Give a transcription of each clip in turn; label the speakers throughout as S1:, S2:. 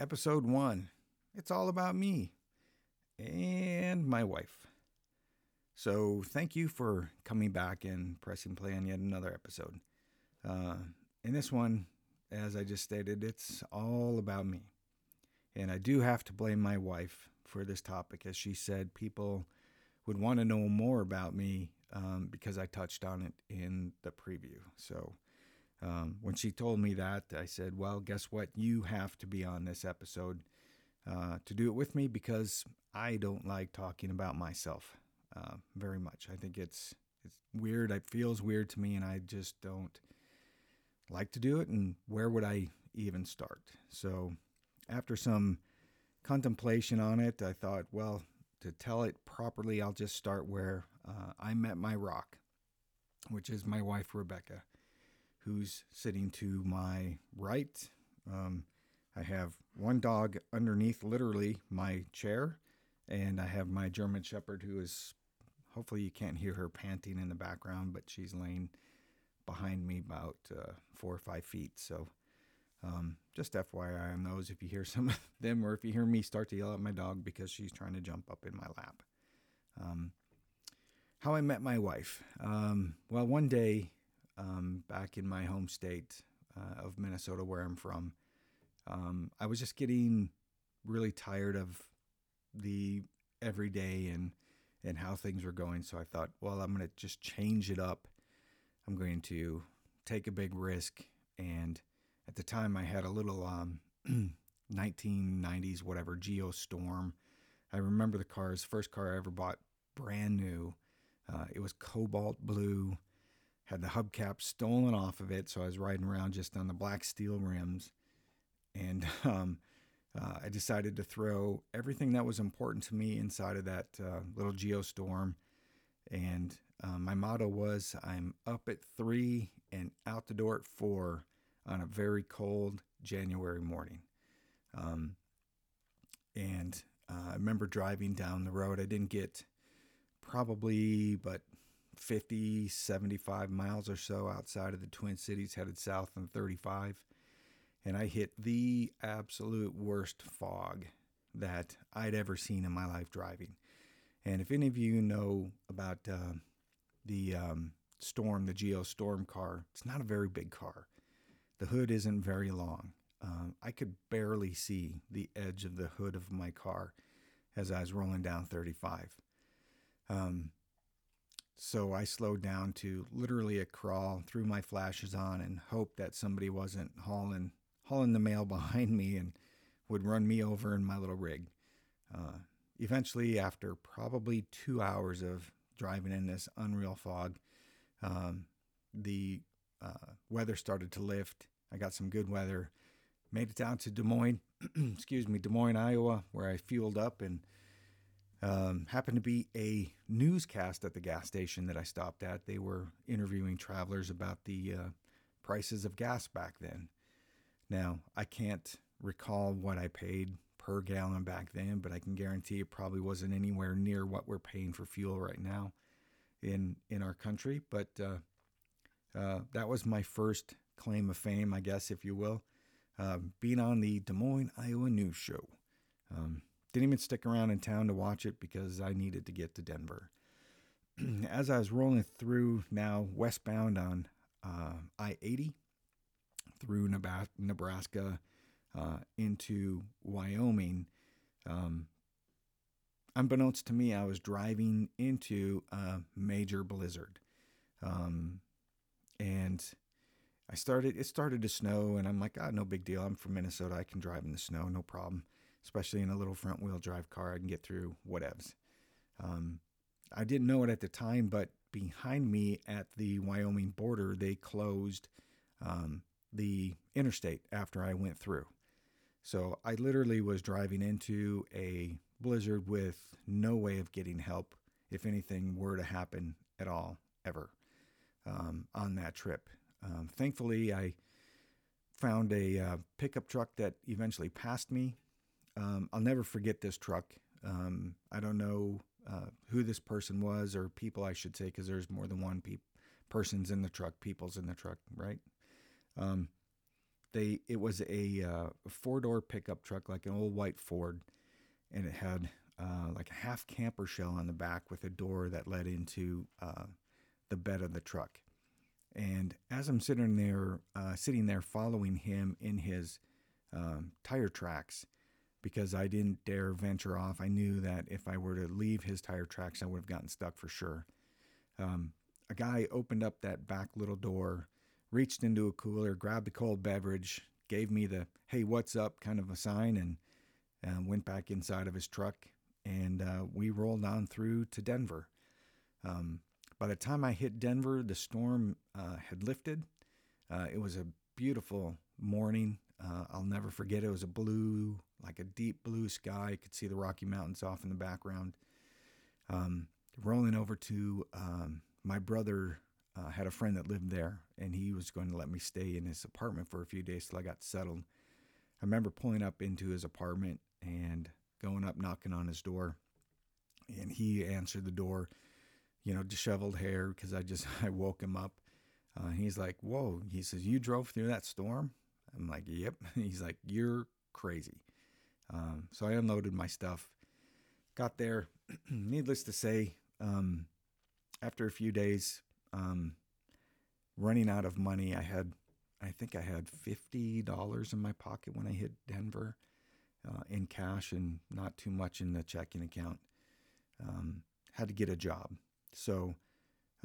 S1: episode one. It's all about me and my wife. So, thank you for coming back and pressing play on yet another episode. Uh, in this one, as I just stated, it's all about me. And I do have to blame my wife for this topic, as she said people would want to know more about me um, because I touched on it in the preview. So, um, when she told me that, I said, Well, guess what? You have to be on this episode uh, to do it with me because I don't like talking about myself uh, very much. I think it's it's weird. It feels weird to me, and I just don't like to do it. And where would I even start? So, after some contemplation on it, I thought, well, to tell it properly, I'll just start where uh, I met my rock, which is my wife, Rebecca who's sitting to my right. Um, I have one dog underneath, literally, my chair, and I have my German Shepherd who is hopefully you can't hear her panting in the background, but she's laying behind me about uh, four or five feet. So, um, just FYI on those if you hear some of them or if you hear me start to yell at my dog because she's trying to jump up in my lap. Um, how I met my wife. Um, well, one day um, back in my home state uh, of Minnesota, where I'm from. Um, I was just getting really tired of the everyday and and how things were going. So I thought, well, I'm going to just change it up. I'm going to take a big risk. And at the time, I had a little um, 1990s whatever Geostorm. I remember the car's first car I ever bought, brand new. Uh, it was cobalt blue had the hubcap stolen off of it, so I was riding around just on the black steel rims. And um, uh, I decided to throw everything that was important to me inside of that uh, little Geostorm. And uh, my motto was I'm up at three and out the door at four on a very cold January morning. Um, and uh, I remember driving down the road. I didn't get probably but 50, 75 miles or so outside of the Twin Cities, headed south on 35. And I hit the absolute worst fog that I'd ever seen in my life driving. And if any of you know about uh, the um, Storm, the Geo Storm car, it's not a very big car. The hood isn't very long. Um, I could barely see the edge of the hood of my car as I was rolling down 35. Um, so I slowed down to literally a crawl, threw my flashes on, and hoped that somebody wasn't hauling hauling the mail behind me and would run me over in my little rig. Uh, eventually, after probably two hours of driving in this unreal fog, um, the uh, weather started to lift. I got some good weather. Made it down to Des Moines, excuse me, Des Moines, Iowa, where I fueled up and um, happened to be a newscast at the gas station that I stopped at. They were interviewing travelers about the uh, prices of gas back then. Now, I can't recall what I paid per gallon back then, but I can guarantee it probably wasn't anywhere near what we're paying for fuel right now in in our country. But uh, uh, that was my first claim of fame, I guess, if you will, uh, being on the Des Moines, Iowa News Show. Um, didn't even stick around in town to watch it because I needed to get to Denver. As I was rolling through now westbound on uh, I 80 through Nebraska uh, into Wyoming, um, unbeknownst to me, I was driving into a major blizzard. Um, and I started, it started to snow, and I'm like, ah, no big deal. I'm from Minnesota. I can drive in the snow, no problem especially in a little front wheel drive car. I can get through whatevs. Um, I didn't know it at the time, but behind me at the Wyoming border, they closed um, the interstate after I went through. So I literally was driving into a blizzard with no way of getting help if anything were to happen at all, ever, um, on that trip. Um, thankfully, I found a uh, pickup truck that eventually passed me um, I'll never forget this truck. Um, I don't know uh, who this person was or people, I should say, because there's more than one pe- person's in the truck, people's in the truck, right? Um, they it was a, uh, four door pickup truck, like an old white Ford, and it had uh, like a half camper shell on the back with a door that led into uh, the bed of the truck. And as I'm sitting there, uh, sitting there following him in his um, tire tracks, because I didn't dare venture off, I knew that if I were to leave his tire tracks, I would have gotten stuck for sure. Um, a guy opened up that back little door, reached into a cooler, grabbed a cold beverage, gave me the "Hey, what's up?" kind of a sign, and uh, went back inside of his truck, and uh, we rolled on through to Denver. Um, by the time I hit Denver, the storm uh, had lifted. Uh, it was a beautiful morning. Uh, I'll never forget it. It was a blue, like a deep blue sky. I could see the Rocky Mountains off in the background. Um, rolling over to um, my brother uh, had a friend that lived there, and he was going to let me stay in his apartment for a few days till I got settled. I remember pulling up into his apartment and going up, knocking on his door, and he answered the door you know, disheveled hair because I just I woke him up. Uh, he's like, "Whoa!" He says, "You drove through that storm?" I'm like, "Yep." He's like, "You're crazy." Um, so I unloaded my stuff, got there. needless to say, um, after a few days, um, running out of money, I had, I think I had fifty dollars in my pocket when I hit Denver, uh, in cash and not too much in the checking account. Um, had to get a job. So,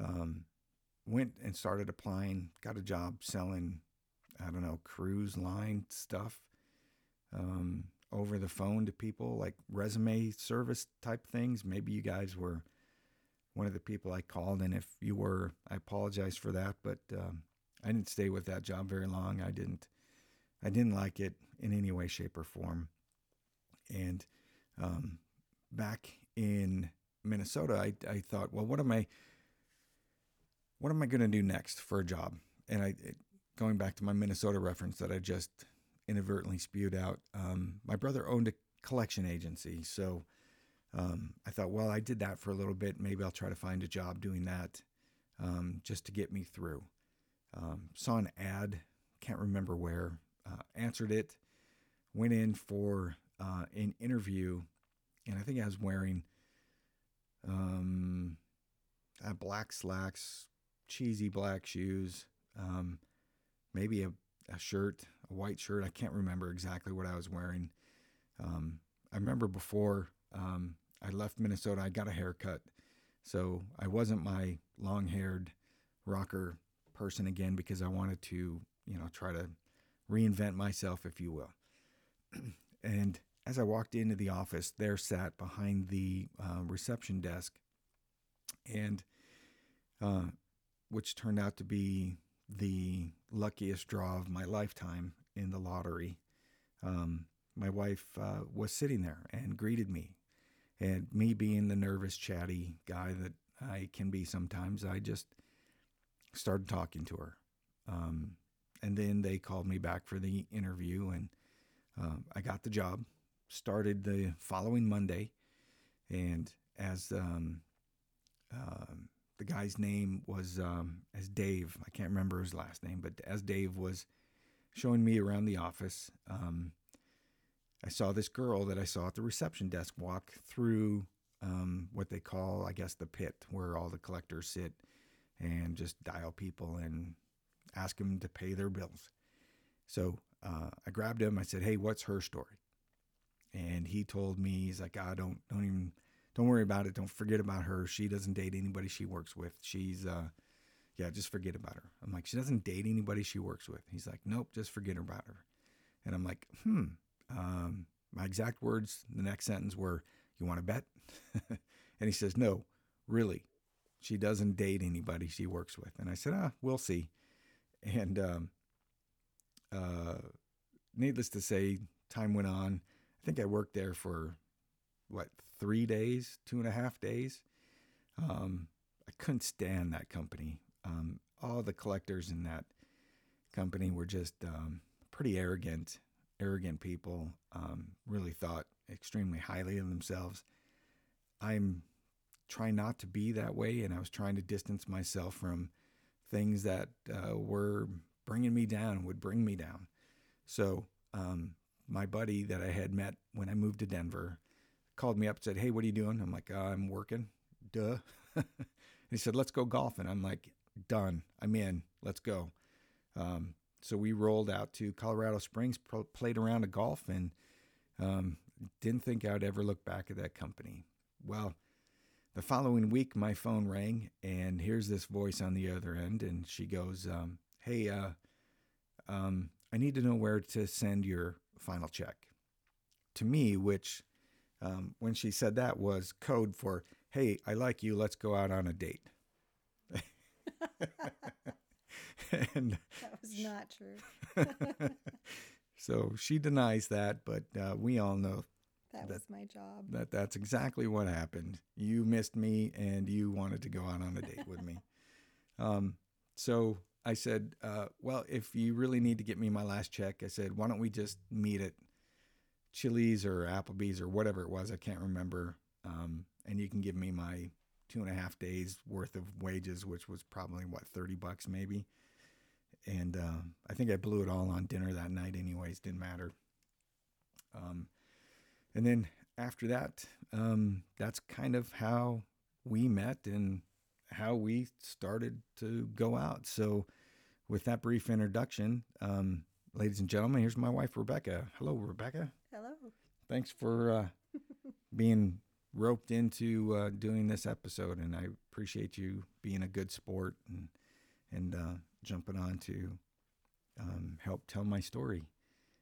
S1: um, went and started applying, got a job selling, I don't know, cruise line stuff um, over the phone to people, like resume service type things. Maybe you guys were one of the people I called, and if you were, I apologize for that. But um, I didn't stay with that job very long. I didn't, I didn't like it in any way, shape, or form. And um, back in Minnesota, I, I thought, well, what am I, what am I going to do next for a job? And I, it, going back to my Minnesota reference that I just inadvertently spewed out, um, my brother owned a collection agency, so um, I thought, well, I did that for a little bit. Maybe I'll try to find a job doing that, um, just to get me through. Um, saw an ad, can't remember where, uh, answered it, went in for uh, an interview, and I think I was wearing um, uh, black slacks, cheesy black shoes, um, maybe a, a shirt, a white shirt. I can't remember exactly what I was wearing. Um, I remember before um, I left Minnesota, I got a haircut. So I wasn't my long haired rocker person again because I wanted to, you know, try to reinvent myself, if you will. and as I walked into the office, there sat behind the uh, reception desk, and uh, which turned out to be the luckiest draw of my lifetime in the lottery. Um, my wife uh, was sitting there and greeted me, and me being the nervous, chatty guy that I can be sometimes, I just started talking to her. Um, and then they called me back for the interview, and uh, I got the job started the following Monday, and as um, uh, the guy's name was um, as Dave, I can't remember his last name, but as Dave was showing me around the office, um, I saw this girl that I saw at the reception desk walk through um, what they call, I guess, the pit where all the collectors sit and just dial people and ask them to pay their bills. So uh, I grabbed him. I said, "Hey, what's her story?" and he told me he's like, I don't don't even don't worry about it. Don't forget about her. She doesn't date anybody she works with. She's uh, yeah, just forget about her." I'm like, "She doesn't date anybody she works with." He's like, "Nope, just forget about her." And I'm like, "Hmm." Um, my exact words, the next sentence were, "You want to bet?" and he says, "No, really." She doesn't date anybody she works with. And I said, ah, we'll see. And um, uh, needless to say, time went on I think I worked there for what three days, two and a half days. Um, I couldn't stand that company. Um, all the collectors in that company were just um, pretty arrogant, arrogant people. Um, really thought extremely highly of themselves. I'm trying not to be that way, and I was trying to distance myself from things that uh, were bringing me down, would bring me down. So um, my buddy that I had met when I moved to Denver called me up and said, "Hey, what are you doing?" I'm like, uh, "I'm working." Duh. he said, "Let's go golfing." I'm like, "Done. I'm in. Let's go." Um, so we rolled out to Colorado Springs, pro- played around a golf, and um, didn't think I'd ever look back at that company. Well, the following week, my phone rang, and here's this voice on the other end, and she goes, um, "Hey, uh, um, I need to know where to send your final check." To me, which um, when she said that was code for, "Hey, I like you. Let's go out on a date." and
S2: That was not true.
S1: so she denies that, but uh, we all know
S2: That
S1: That-
S2: was my job.
S1: that that's exactly what happened. You missed me, and you wanted to go out on a date with me. Um, so I said, uh, "Well, if you really need to get me my last check, I said, why don't we just meet at Chili's or Applebee's or whatever it was? I can't remember. Um, and you can give me my two and a half days worth of wages, which was probably what thirty bucks maybe. And uh, I think I blew it all on dinner that night, anyways. Didn't matter. Um, and then after that, um, that's kind of how we met and how we started to go out. So, with that brief introduction, um, ladies and gentlemen, here's my wife, Rebecca. Hello, Rebecca. Thanks for uh, being roped into uh, doing this episode, and I appreciate you being a good sport and and uh, jumping on to um, help tell my story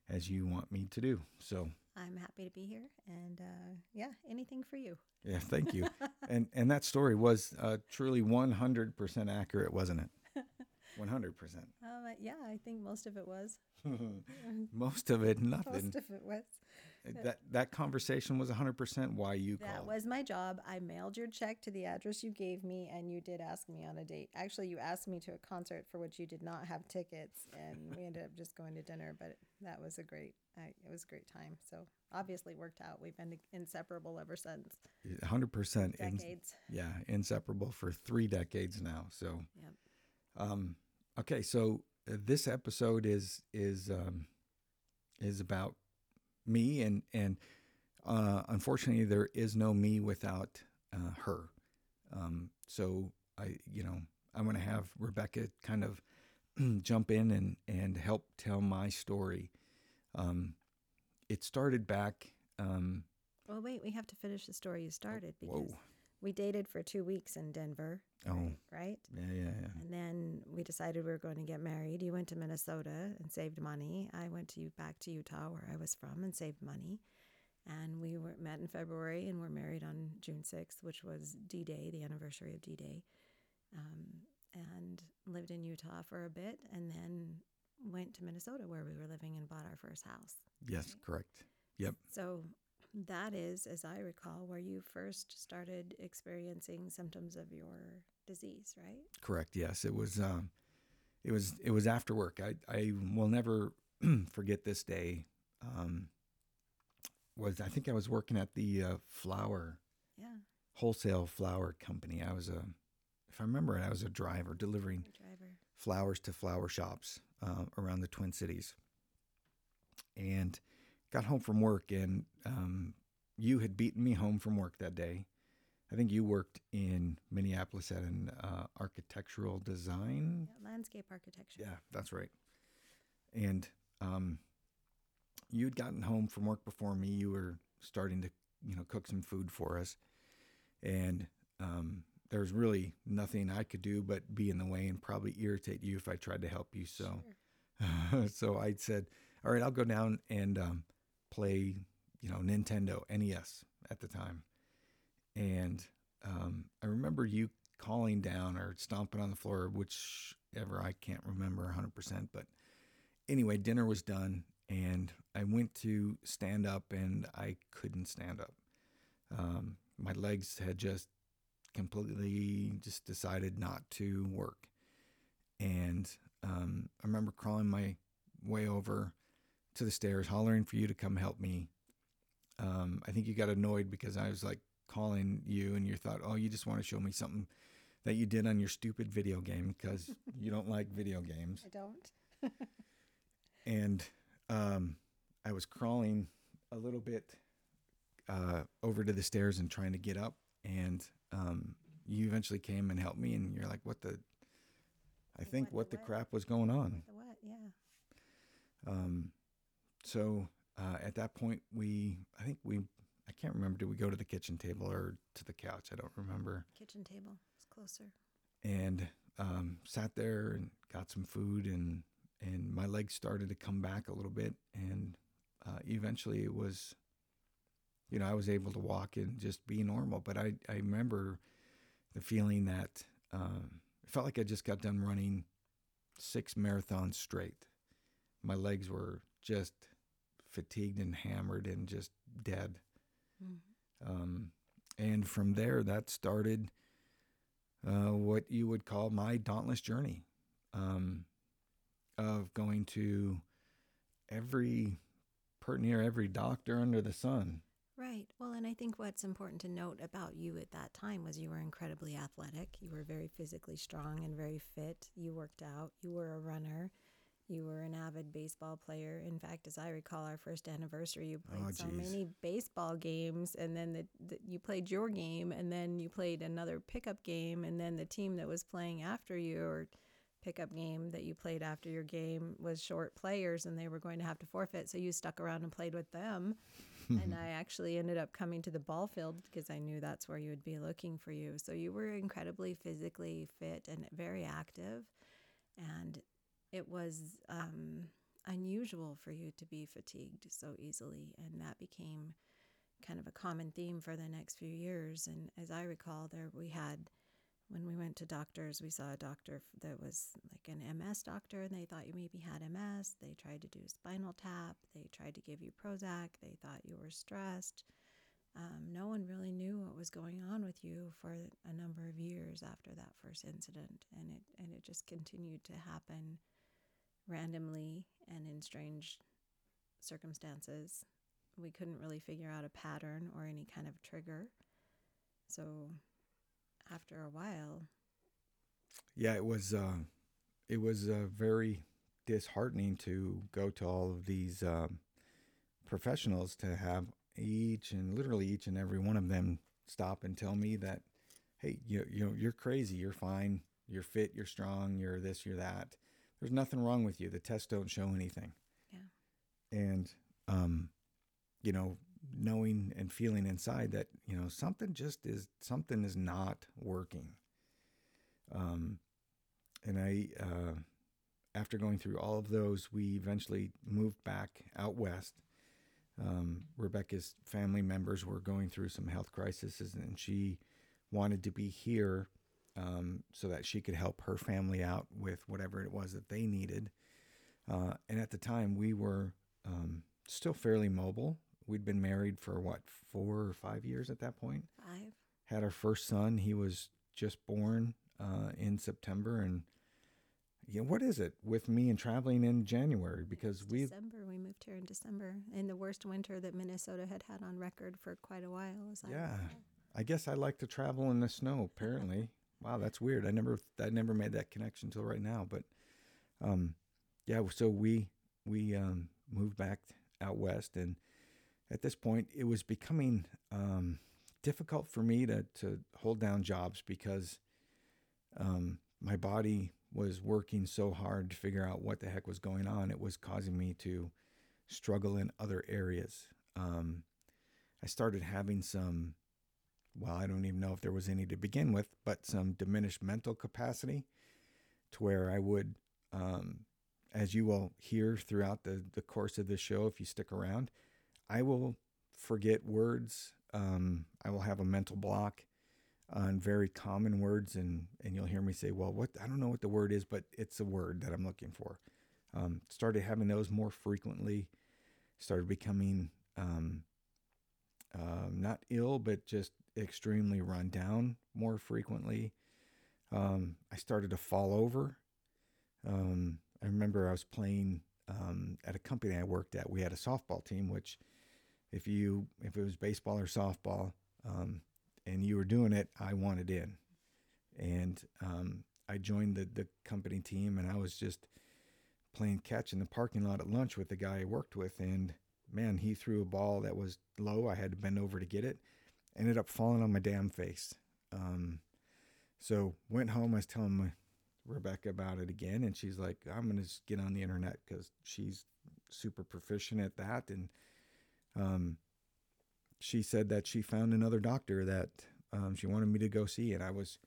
S1: as you want me to do. So.
S2: I'm happy to be here, and uh, yeah, anything for you.
S1: Yeah, thank you. and and that story was uh, truly 100% accurate, wasn't it? 100%.
S2: Um, yeah, I think most of it was.
S1: Most of it, nothing.
S2: Most of it was.
S1: That that conversation was 100% why you
S2: That
S1: called.
S2: was my job. I mailed your check to the address you gave me, and you did ask me on a date. Actually, you asked me to a concert for which you did not have tickets, and we ended up just going to dinner. But that was a great, I, it was a great time. So obviously worked out. We've been inseparable ever since.
S1: 100% in,
S2: Decades.
S1: yeah, inseparable for 3 decades now. So
S2: Yep.
S1: um okay, so uh, this episode is is um is about me and and uh unfortunately there is no me without uh her. Um so I you know, I'm going to have Rebecca kind of jump in and and help tell my story. Um it started back um
S2: Well, wait, we have to finish the story you started because
S1: whoa.
S2: We dated for two weeks in Denver.
S1: Oh.
S2: Right. right?
S1: Yeah, yeah, yeah.
S2: And then we decided we were going to get married. You went to Minnesota and saved money. I went to back to Utah, where I was from, and saved money. And we were met in February and were married on June 6th, which was D Day, the anniversary of D Day. Um, and lived in Utah for a bit and then went to Minnesota, where we were living and bought our first house.
S1: Yes, correct. Yep.
S2: So that is, as I recall, where you first started experiencing symptoms of your disease, right?
S1: Correct. Yes, it was. Um, it was. It was after work. I. I will never forget this day. Um, was I think I was working at the uh, flower
S2: Yeah,
S1: wholesale flower company. I was a, if I remember it, I was a driver delivering
S2: driver.
S1: flowers to flower shops uh, around the Twin Cities. And got home from work, and um, you had beaten me home from work that day. I think you worked in Minneapolis at an uh, architectural design.
S2: Yeah, landscape architecture.
S1: Yeah, that's right. And um, you'd gotten home from work before me. You were starting to, you know, cook some food for us, and um, there was really nothing I could do but be in the way and probably irritate you if I tried to help you. So,
S2: Sure.
S1: so I said, "All right, I'll go down and um, play, you know, Nintendo NES at the time." And um, I remember you calling down or stomping on the floor, whichever I can't remember 100%. But anyway, dinner was done, and I went to stand up, and I couldn't stand up. Um, my legs had just completely just decided not to work. And um, I remember crawling my way over to the stairs, hollering for you to come help me. Um, I think you got annoyed because I was like calling you, and you thought, "Oh, you just want to show me something that you did on your stupid video game because you don't like video games."
S2: I don't.
S1: And um, I was crawling a little bit uh, over to the stairs and trying to get up, and um, you eventually came and helped me, and you're like, "What the?" I think
S2: what
S1: what
S2: the what?
S1: crap was going on.
S2: The what? Yeah.
S1: Um, so uh, at that point, we I think we I can't remember. Did we go to the kitchen table or to the couch? I don't remember.
S2: Kitchen table. It's closer.
S1: And um, sat there and got some food, and and my legs started to come back a little bit, and uh, eventually it was, you know, I was able to walk and just be normal. But I I remember the feeling that um, it felt like I just got done running six marathons straight. My legs were just fatigued and hammered and just dead.
S2: Mhm.
S1: Um, and from there, that started uh, what you would call my dauntless journey um, of going to every, pretty near every doctor under the sun.
S2: Right. Well, and I think what's important to note about you at that time was you were incredibly athletic. You were very physically strong and very fit. You worked out. You were a runner. You were an avid baseball player. In fact, as I recall, our first anniversary, you played
S1: Oh,
S2: so many baseball games, and then the, the, you played your game, and then you played another pickup game, and then the team that was playing after you or pickup game that you played after your game was short players, and they were going to have to forfeit. So you stuck around and played with them and I actually ended up coming to the ball field because I knew that's where you would be looking for you. So you were incredibly physically fit and very active, and it was um, unusual for you to be fatigued so easily, and that became kind of a common theme for the next few years. And as I recall, there we had. When we went to doctors, we saw a doctor that was like an MS doctor, and they thought you maybe had MS. They tried to do spinal tap. They tried to give you Prozac. They thought you were stressed. Um, no one really knew what was going on with you for a number of years after that first incident, and it and it just continued to happen randomly and in strange circumstances. We couldn't really figure out a pattern or any kind of trigger. So after a while,
S1: Yeah, it was. Uh, it was uh, very disheartening to go to all of these um, professionals to have each and literally each and every one of them stop and tell me that, hey, you you know, you're crazy, you're fine, you're fit, you're strong, you're this, you're that. There's nothing wrong with you. The tests don't show anything.
S2: Yeah.
S1: And um, you know, knowing and feeling inside that you know something just is something is not working. Um, and I, uh, after going through all of those, we eventually moved back out west. Um, Rebecca's family members were going through some health crises, and she wanted to be here um, so that she could help her family out with whatever it was that they needed. Uh, and at the time, we were um, still fairly mobile. We'd been married for what, four or five years at that point?
S2: five.
S1: had our first son. He was just born uh, in September, and you know what is it with me and traveling in January because we
S2: December. We moved here in December, in the worst winter that Minnesota had had on record for quite a while.
S1: Yeah. I guess I like to travel in the snow. Apparently, wow, that's weird. I never I never made that connection until right now. But um, yeah, so we we um, moved back out west, and at this point, it was becoming um, difficult for me to to hold down jobs because um, my body was working so hard to figure out what the heck was going on. It was causing me to struggle in other areas. Um, I started having some, well, I don't even know if there was any to begin with, but some diminished mental capacity to where I would, um, as you will hear throughout the, the course of this show, if you stick around, I will forget words. Um, I will have a mental block on very common words, and, and you'll hear me say, Well, what I don't know what the word is, but it's a word that I'm looking for. Um, started having those more frequently, started becoming um, not ill, but just extremely run down more frequently. Um, I started to fall over. Um, I remember I was playing um, at a company I worked at. We had a softball team, which, if you if it was baseball or softball, um, and you were doing it, I wanted in, and um, I joined the the company team, and I was just playing catch in the parking lot at lunch with the guy I worked with, and man, he threw a ball that was low. I had to bend over to get it. Ended up falling on my damn face. Um, so went home. I was telling my Rebecca about it again, and she's like, "I'm gonna get on the internet because she's super proficient at that." And um, she said that she found another doctor that um, she wanted me to go see, and I was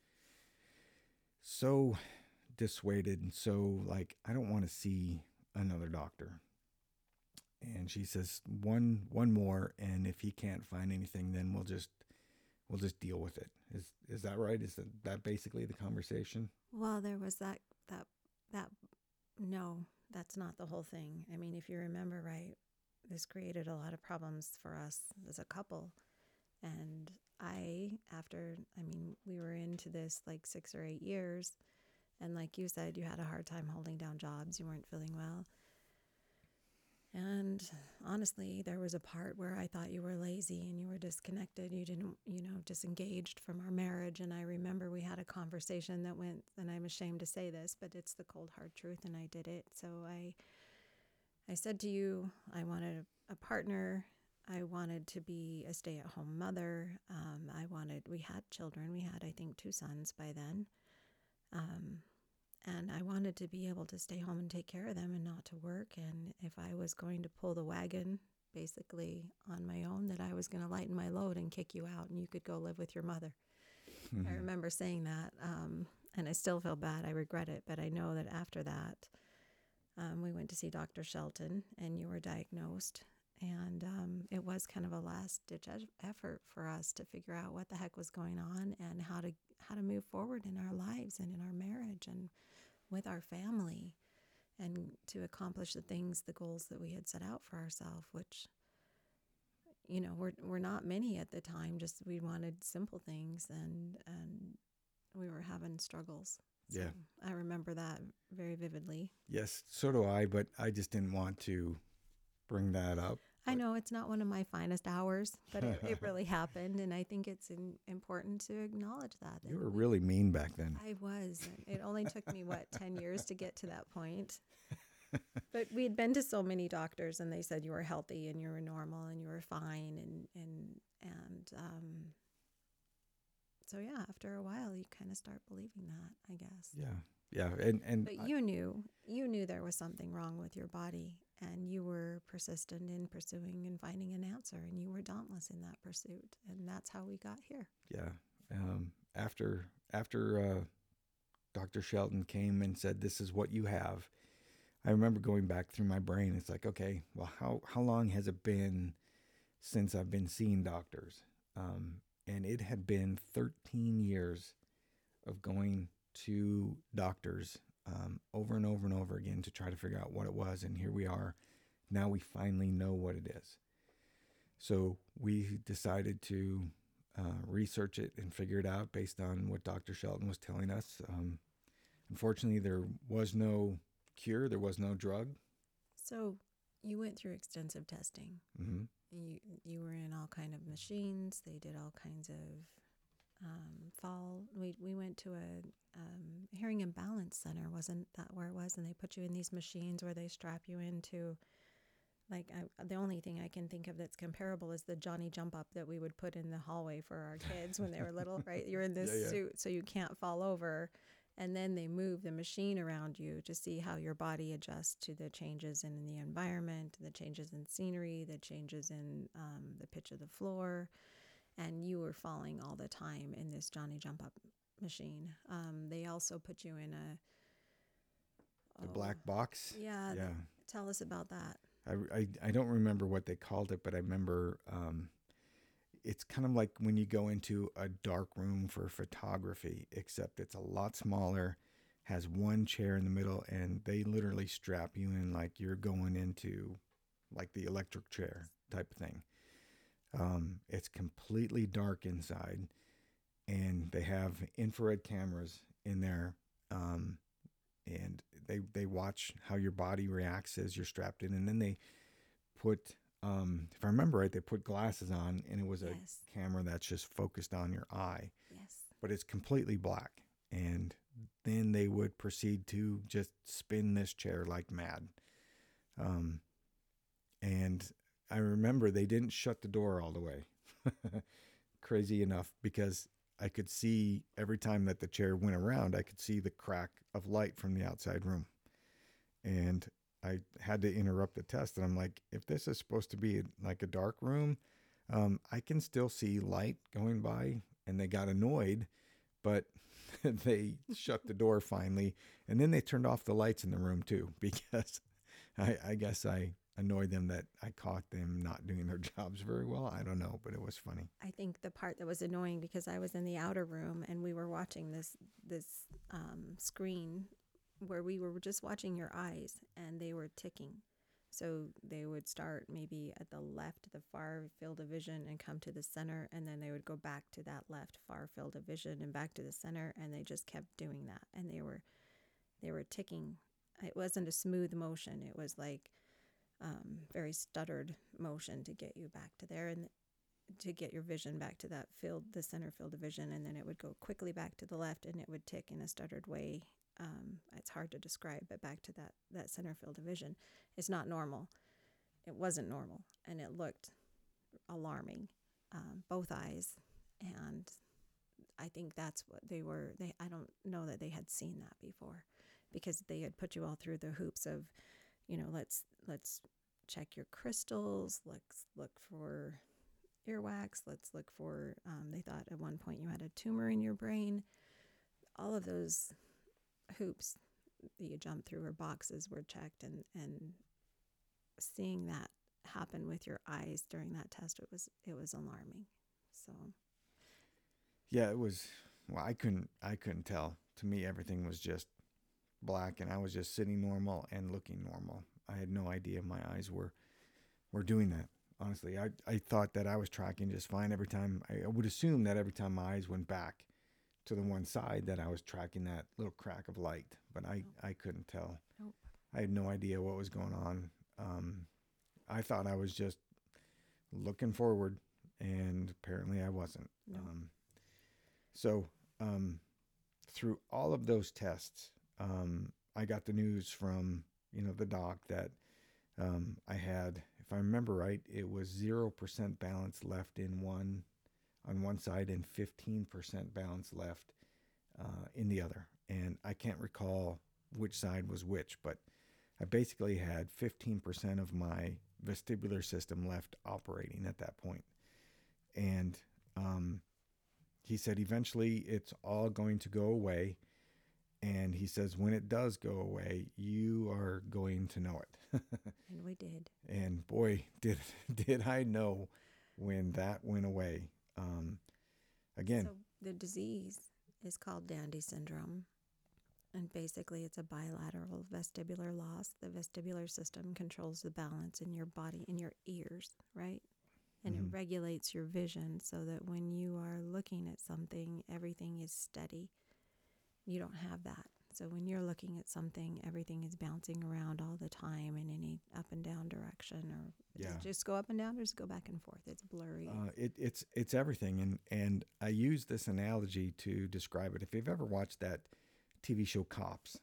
S1: so dissuaded and so like I don't want to see another doctor. And she says one one more, and if he can't find anything, then we'll just we'll just deal with it. Is is that right? Is that, that basically the conversation?
S2: Well, there was that that that no, that's not the whole thing. I mean, if you remember right, this created a lot of problems for us as a couple. And I, after, I mean, we were into this like six or eight years. And like you said, you had a hard time holding down jobs. You weren't feeling well. And honestly, there was a part where I thought you were lazy and you were disconnected. You didn't, you know, disengaged from our marriage. And I remember we had a conversation that went, and I'm ashamed to say this, but it's the cold hard truth, and I did it. So I, I said to you, I wanted a partner. I wanted to be a stay at home mother. Um, I wanted, we had children. We had, I think, two sons by then. Um, and I wanted to be able to stay home and take care of them and not to work. And if I was going to pull the wagon basically on my own, that I was going to lighten my load and kick you out and you could go live with your mother. Mm-hmm. I remember saying that. Um, and I still feel bad. I regret it. But I know that after that, um, we went to see Dr. Shelton and you were diagnosed. And um, it was kind of a last ditch effort for us to figure out what the heck was going on and how to how to move forward in our lives and in our marriage and with our family and to accomplish the things, the goals that we had set out for ourselves, which, you know, we're, we're not many at the time, just we wanted simple things and, and we were having struggles.
S1: So yeah.
S2: I remember that very vividly.
S1: Yes, so do I, but I just didn't want to bring that up.
S2: I know it's not one of my finest hours, but it, it really happened, and I think it's in, important to acknowledge that.
S1: You were really mean back then.
S2: I was. It only took me what ten years to get to that point. but we'd been to so many doctors, and they said you were healthy and you were normal and you were fine, and and and um, so yeah, after a while, you kind of start believing that, I guess.
S1: Yeah, yeah, and and
S2: but I, you knew you knew there was something wrong with your body, and you were persistent in pursuing and finding an answer and you were dauntless in that pursuit and that's how we got here.
S1: Yeah um, after after uh, dr shelton came and said this is what you have i remember going back through my brain it's like okay well how, how long has it been since i've been seeing doctors? Um, and it had been 13 years of going to doctors um, over and over and over again to try to figure out what it was. And here we are. Now we finally know what it is. So we decided to uh, research it and figure it out based on what Dr. Shelton was telling us. Um, unfortunately, there was no cure, there was no drug.
S2: So you went through extensive testing. Mm-hmm. You you were in all kind of machines. They did all kinds of um, fall. We we went to a um, hearing and balance center, wasn't that where it was? And they put you in these machines where they strap you into. Like I, the only thing I can think of that's comparable is the Johnny jump up that we would put in the hallway for our kids when they were little. Right, you're in this yeah, yeah. suit so you can't fall over, and then they move the machine around you to see how your body adjusts to the changes in the environment, the changes in scenery, the changes in um, the pitch of the floor and you were falling all the time in this Johnny jump up machine. Um, they also put you in a
S1: the oh, black box.
S2: Yeah. Yeah. tell us about that.
S1: I, I, I, don't remember what they called it, but I remember um, it's kind of like when you go into a dark room for photography, except it's a lot smaller, has one chair in the middle, and they literally strap you in like you're going into like the electric chair type of thing. Um, it's completely dark inside, and they have infrared cameras in there, um, and they they watch how your body reacts as you're strapped in, and then they put, um, if I remember right, they put glasses on, and it was yes. a camera that's just focused on your eye.
S2: Yes.
S1: But it's completely black, and then they would proceed to just spin this chair like mad. Um, and I remember they didn't shut the door all the way. Crazy enough, because I could see every time that the chair went around, I could see the crack of light from the outside room. And I had to interrupt the test. And I'm like, if this is supposed to be like a dark room, um, I can still see light going by. And they got annoyed, but they shut the door finally. And then they turned off the lights in the room too, because I, I guess I annoyed them that I caught them not doing their jobs very well. I don't know, but it was funny.
S2: I think the part that was annoying because I was in the outer room and we were watching this this um, screen where we were just watching your eyes and they were ticking. So they would start maybe at the left, the far field of vision, and come to the center, and then they would go back to that left far field of vision and back to the center, and they just kept doing that. And they were, they were ticking. It wasn't a smooth motion. It was like um, very stuttered motion to get you back to there and to get your vision back to that field, the center field of vision, and then it would go quickly back to the left, and it would tick in a stuttered way um, it's hard to describe, but back to that that center field of vision, it's not normal. It wasn't normal, and it looked alarming, um, both eyes, and I think that's what they were. They I don't know that they had seen that before, because they had put you all through the hoops of, you know, let's let's check your crystals, let's look for earwax, let's look for. Um, they thought at one point you had a tumor in your brain. All of those hoops that you jump through or boxes were checked and and seeing that happen with your eyes during that test it was it was alarming so
S1: yeah it was well i couldn't i couldn't tell to me everything was just black and i was just sitting normal and looking normal i had no idea my eyes were were doing that honestly i i thought that i was tracking just fine every time i, I would assume that every time my eyes went back to the one side that I was tracking that little crack of light, but I, I couldn't tell. Nope. I had no idea what was going on. Um, I thought I was just looking forward, and apparently I wasn't. No. Um, so um, through all of those tests, um, I got the news from you know the doc that um, I had, if I remember right, it was zero percent balance left in one on one side and 15% balance left uh, in the other. And I can't recall which side was which, but I basically had 15% of my vestibular system left operating at that point. And um, he said eventually it's all going to go away. And he says, when it does go away, you are going to know it.
S2: and we did.
S1: And boy, did did I know when that went away. Um, again, so
S2: the disease is called Dandy syndrome. And basically, it's a bilateral vestibular loss. The vestibular system controls the balance in your body, in your ears, right? And mm-hmm. it regulates your vision so that when you are looking at something, everything is steady. You don't have that. So when you're looking at something, everything is bouncing around all the time in any up and down direction, or yeah. just go up and down, or just go back and forth? It's blurry.
S1: Uh, it, it's it's everything, and and I use this analogy to describe it. If you've ever watched that TV show Cops,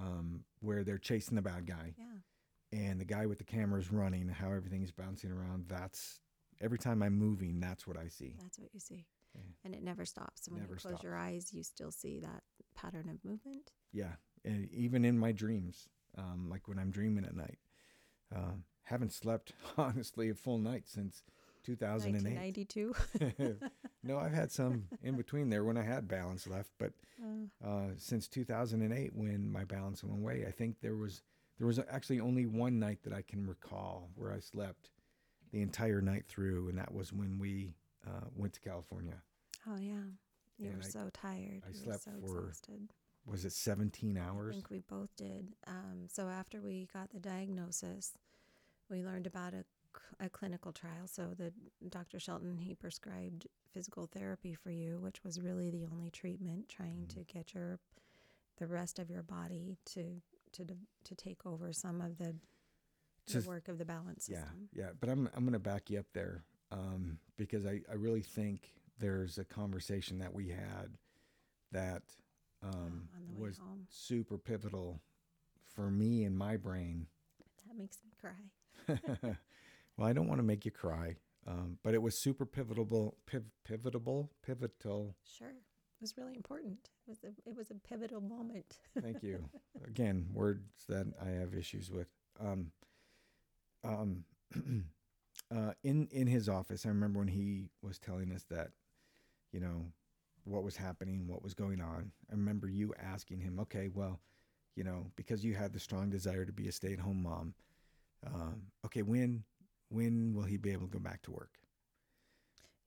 S1: um, where they're chasing the bad guy,
S2: yeah.
S1: and the guy with the camera is running, how everything is bouncing around. That's every time I'm moving, that's what I see.
S2: That's what you see. Yeah. And it never stops. And when never you close stops. your eyes, you still see that pattern of movement.
S1: Yeah, and even in my dreams, um, like when I'm dreaming at night, uh, haven't slept honestly a full night since 2008.
S2: 1992.
S1: no, I've had some in between there when I had balance left, but uh. uh, since 2008 when my balance went away, I think there was there was actually only one night that I can recall where I slept the entire night through, and that was when we uh, went to California.
S2: Oh yeah. You and were I, so tired.
S1: I
S2: you
S1: slept
S2: so
S1: for exhausted. was it 17 hours?
S2: I think we both did. Um, so after we got the diagnosis, we learned about a, a clinical trial. So the Dr. Shelton he prescribed physical therapy for you, which was really the only treatment, trying mm-hmm. to get your the rest of your body to to to take over some of the, the work of the balance
S1: system. Yeah, yeah. But I'm I'm going to back you up there um, because I I really think there's a conversation that we had that um,
S2: way
S1: was
S2: home.
S1: super pivotal for me and my brain.
S2: That makes me cry.
S1: well, I don't want to make you cry, um, but it was super pivotal, piv- pivotal, pivotal.
S2: Sure. It was really important. It was a, it was a pivotal moment.
S1: Thank you. Again, words that I have issues with. Um, um, uh, in in his office, I remember when he was telling us that, you know, what was happening, what was going on. I remember you asking him, okay, well, you know, because you had the strong desire to be a stay at home mom. Um, okay, when when will he be able to go back to work?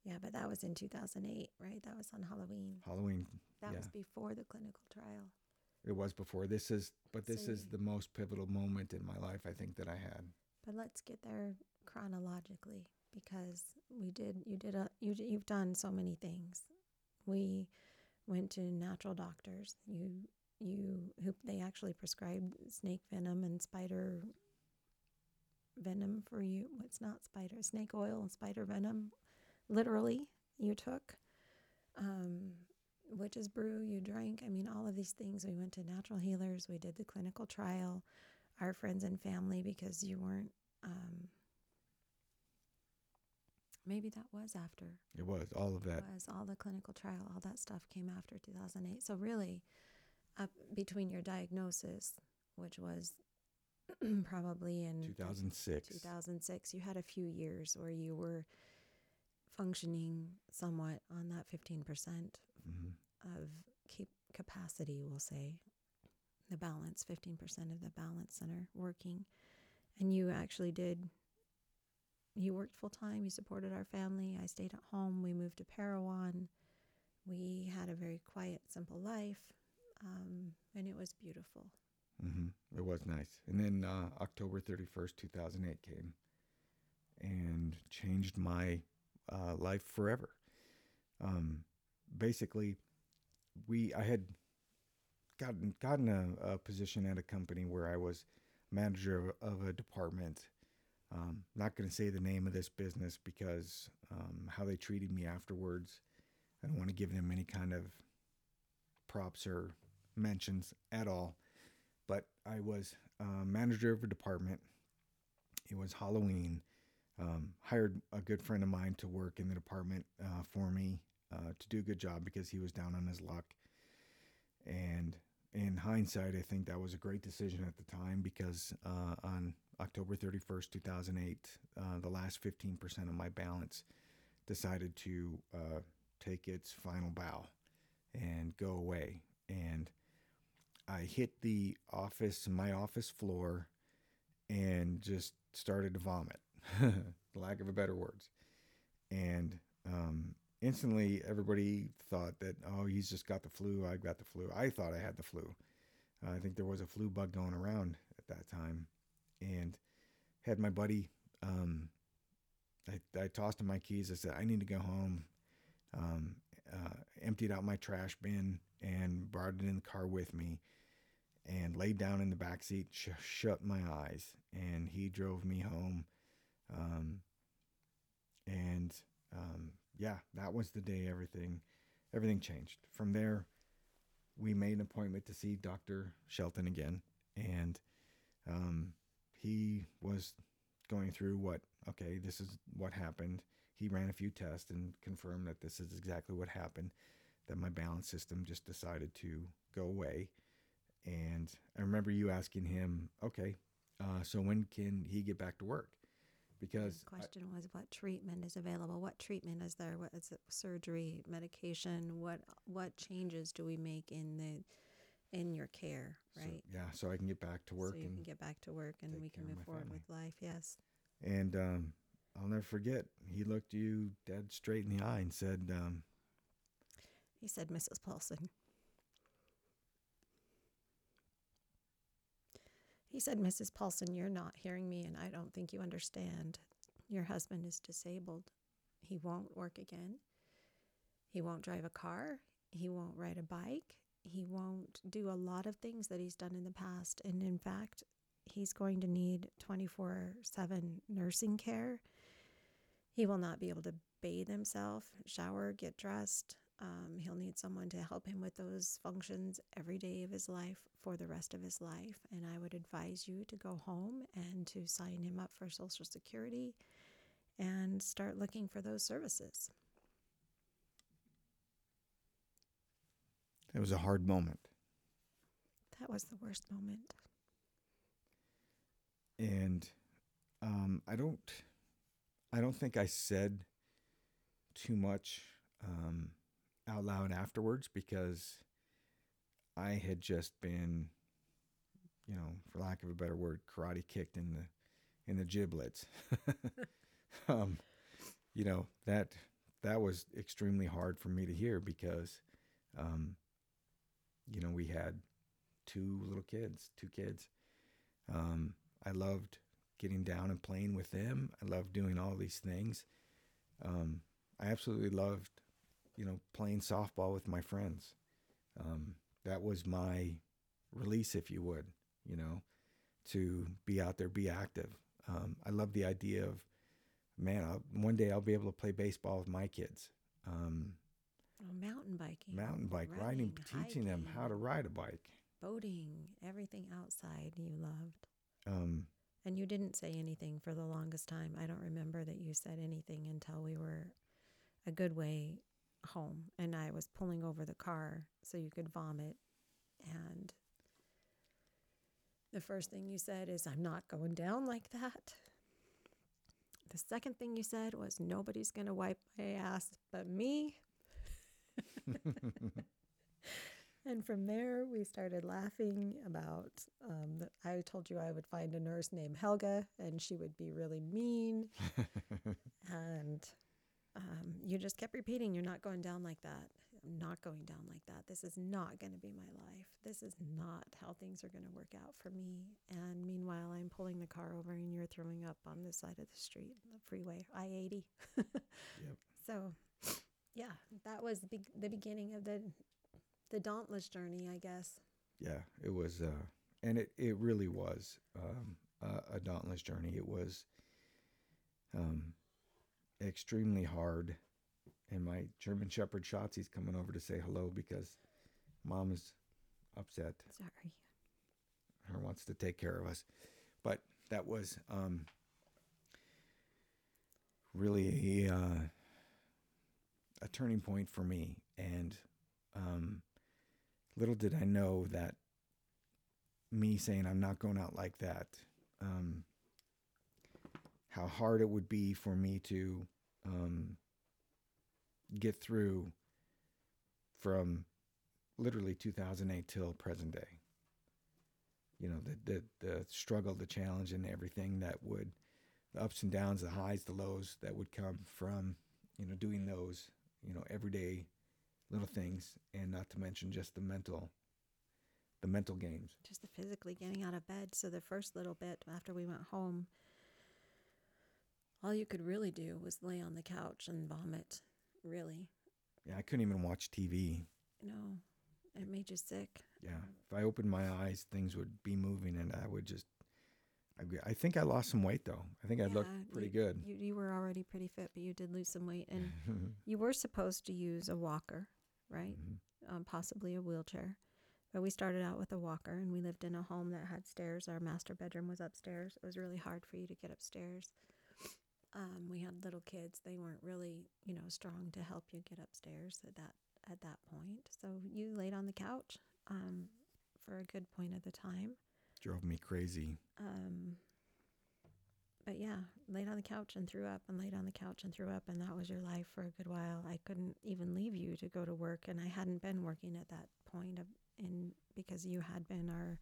S2: Yeah, but that was in 2008, right? That was on Halloween.
S1: Halloween.
S2: That
S1: yeah.
S2: was before the clinical trial.
S1: It was before. This is, but this
S2: So
S1: is the most pivotal moment in my life. I think that I had.
S2: But let's get there chronologically because we did you did a you you've done so many things. We went to natural doctors. You you who they actually prescribed snake venom and spider venom for you. What's not spider snake oil and spider venom. Literally, you took um, witch's brew. You drank. I mean, all of these things. We went to natural healers. We did the clinical trial. Our friends and family because you weren't um, maybe that was after
S1: It was all of that.
S2: was all the clinical trial all that stuff came after 2008 so really up between your diagnosis which was probably in
S1: 2006.
S2: 2006 you had a few years where you were functioning somewhat on that 15%
S1: hmm
S2: of keep capacity, we'll say, the balance, 15% of the balance center working. And you actually did, you worked full time, he supported our family. I stayed at home. We moved to Parowan. We had a very quiet, simple life. Um, and it was beautiful.
S1: hmm It was nice. And then uh, October 31st, 2008 came and changed my uh, life forever. Um, basically, we I had gotten gotten a, a position at a company where I was manager of, of a department. Um, not going to say the name of this business because um, how they treated me afterwards. I don't want to give them any kind of props or mentions at all but I was uh, manager of a department. It was Halloween. Um, hired a good friend of mine to work in the department uh, for me uh, to do a good job because he was down on his luck. And in hindsight, I think that was a great decision at the time because uh, on October 31st, 2008, uh, the last 15% of my balance decided to uh, take its final bow and go away. And I hit the office, my office floor, and just started to vomit, lack of a better words. And um, instantly, everybody thought that, oh, he's just got the flu. I've got the flu. I thought I had the flu. Uh, I think there was a flu bug going around at that time. And had my buddy, um, I, I tossed him my keys. I said, I need to go home. Um, uh, emptied out my trash bin and brought it in the car with me and laid down in the back seat, sh- shut my eyes, and he drove me home. Um, and um, yeah, that was the day everything everything changed. From there, we made an appointment to see Doctor Shelton again, and um, he was going through what okay, this is what happened. He ran a few tests and confirmed that this is exactly what happened. That my balance system just decided to go away and I remember you asking him, okay, uh, so when can he get back to work? Because
S2: The
S1: I-
S2: question was what treatment is available? What treatment is there? What is it? Surgery, medication? What what changes do we make in the in your care,
S1: so-
S2: right?
S1: yeah, so I can get back to work
S2: so you
S1: and
S2: can get back to work and we can move forward
S1: family.
S2: with life. Yes.
S1: and um, I'll never forget. He looked you dead straight in the eye and said, um,
S2: He said, Mrs. Paulson. He said, Mrs. Paulson, you're not hearing me, and I don't think you understand. Your husband is disabled. He won't work again. He won't drive a car. He won't ride a bike. He won't do a lot of things that he's done in the past. And in fact, he's going to need 24 7 nursing care. He will not be able to bathe himself, shower, get dressed, Um, he'll need someone to help him with those functions every day of his life for the rest of his life. And I would advise you to go home and to sign him up for Social Security and start looking for those services.
S1: It was a hard moment.
S2: That was the worst moment.
S1: And um, I don't, I don't think I said too much um, out loud afterwards because I had just been, you know, for lack of a better word, karate kicked in the in the giblets. um, you know that that was extremely hard for me to hear because, um, you know, we had two little kids, two kids. Um, I loved getting down and playing with them. I loved doing all these things. Um, I absolutely loved, you know, playing softball with my friends. Um, that was my release, if you would, you know, to be out there, be active. Um, I love the idea of, man, I'll, one day I'll be able to play baseball with my kids. Um,
S2: oh, mountain biking,
S1: mountain bike running, riding, teaching them how to ride a bike,
S2: boating, everything outside you loved. Um, and you didn't say anything for the longest time. I don't remember that you said anything until we were a good way home and I was pulling over the car so you could vomit. And the first thing you said is, I'm not going down like that. The second thing you said was, Nobody's going to wipe my ass but me. and from there, we started laughing about. Um, I told you I would find a nurse named Helga, and she would be really mean. and um, you just kept repeating, You're not going down like that. I'm not going down like that. This is not going to be my life. This is not how things are going to work out for me. And meanwhile, I'm pulling the car over and you're throwing up on the side of the street, the freeway, I 80. yep. So, yeah, that was the, the beginning of the the dauntless journey, I guess.
S1: Yeah, it was, uh, and it, it really was um, a, a dauntless journey. It was um, extremely hard. And my German Shepherd Shotzi's coming over to say hello because mom is upset.
S2: Sorry.
S1: Her wants to take care of us. But that was um, really a, uh, a turning point for me. And um, little did I know that me saying I'm not going out like that um, how hard it would be for me to um, get through from literally 2008 till present day. You know, the, the, the struggle, the challenge, and everything that would, the ups and downs, the highs, the lows that would come from, you know, doing those, you know, everyday little things, and not to mention just the mental, the mental games.
S2: Just the physically getting out of bed. So the first little bit after we went home, all you could really do was lay on the couch and vomit, really.
S1: Yeah, I couldn't even watch TV.
S2: No, it made you sick.
S1: Yeah, if I opened my eyes, things would be moving, and I would just. I, I think I lost some weight though. I think I looked pretty
S2: you,
S1: good.
S2: You, you were already pretty fit, but you did lose some weight, and you were supposed to use a walker, right? Mm-hmm. Um, possibly a wheelchair. But we started out with a walker, and we lived in a home that had stairs. Our master bedroom was upstairs. It was really hard for you to get upstairs. Um, we had little kids; they weren't really, you know, strong to help you get upstairs at that at that point. So you laid on the couch um, for a good point of the time.
S1: Drove me crazy. Um,
S2: but yeah, laid on the couch and threw up, and laid on the couch and threw up, and that was your life for a good while. I couldn't even leave you to go to work, and I hadn't been working at that point of in because you had been our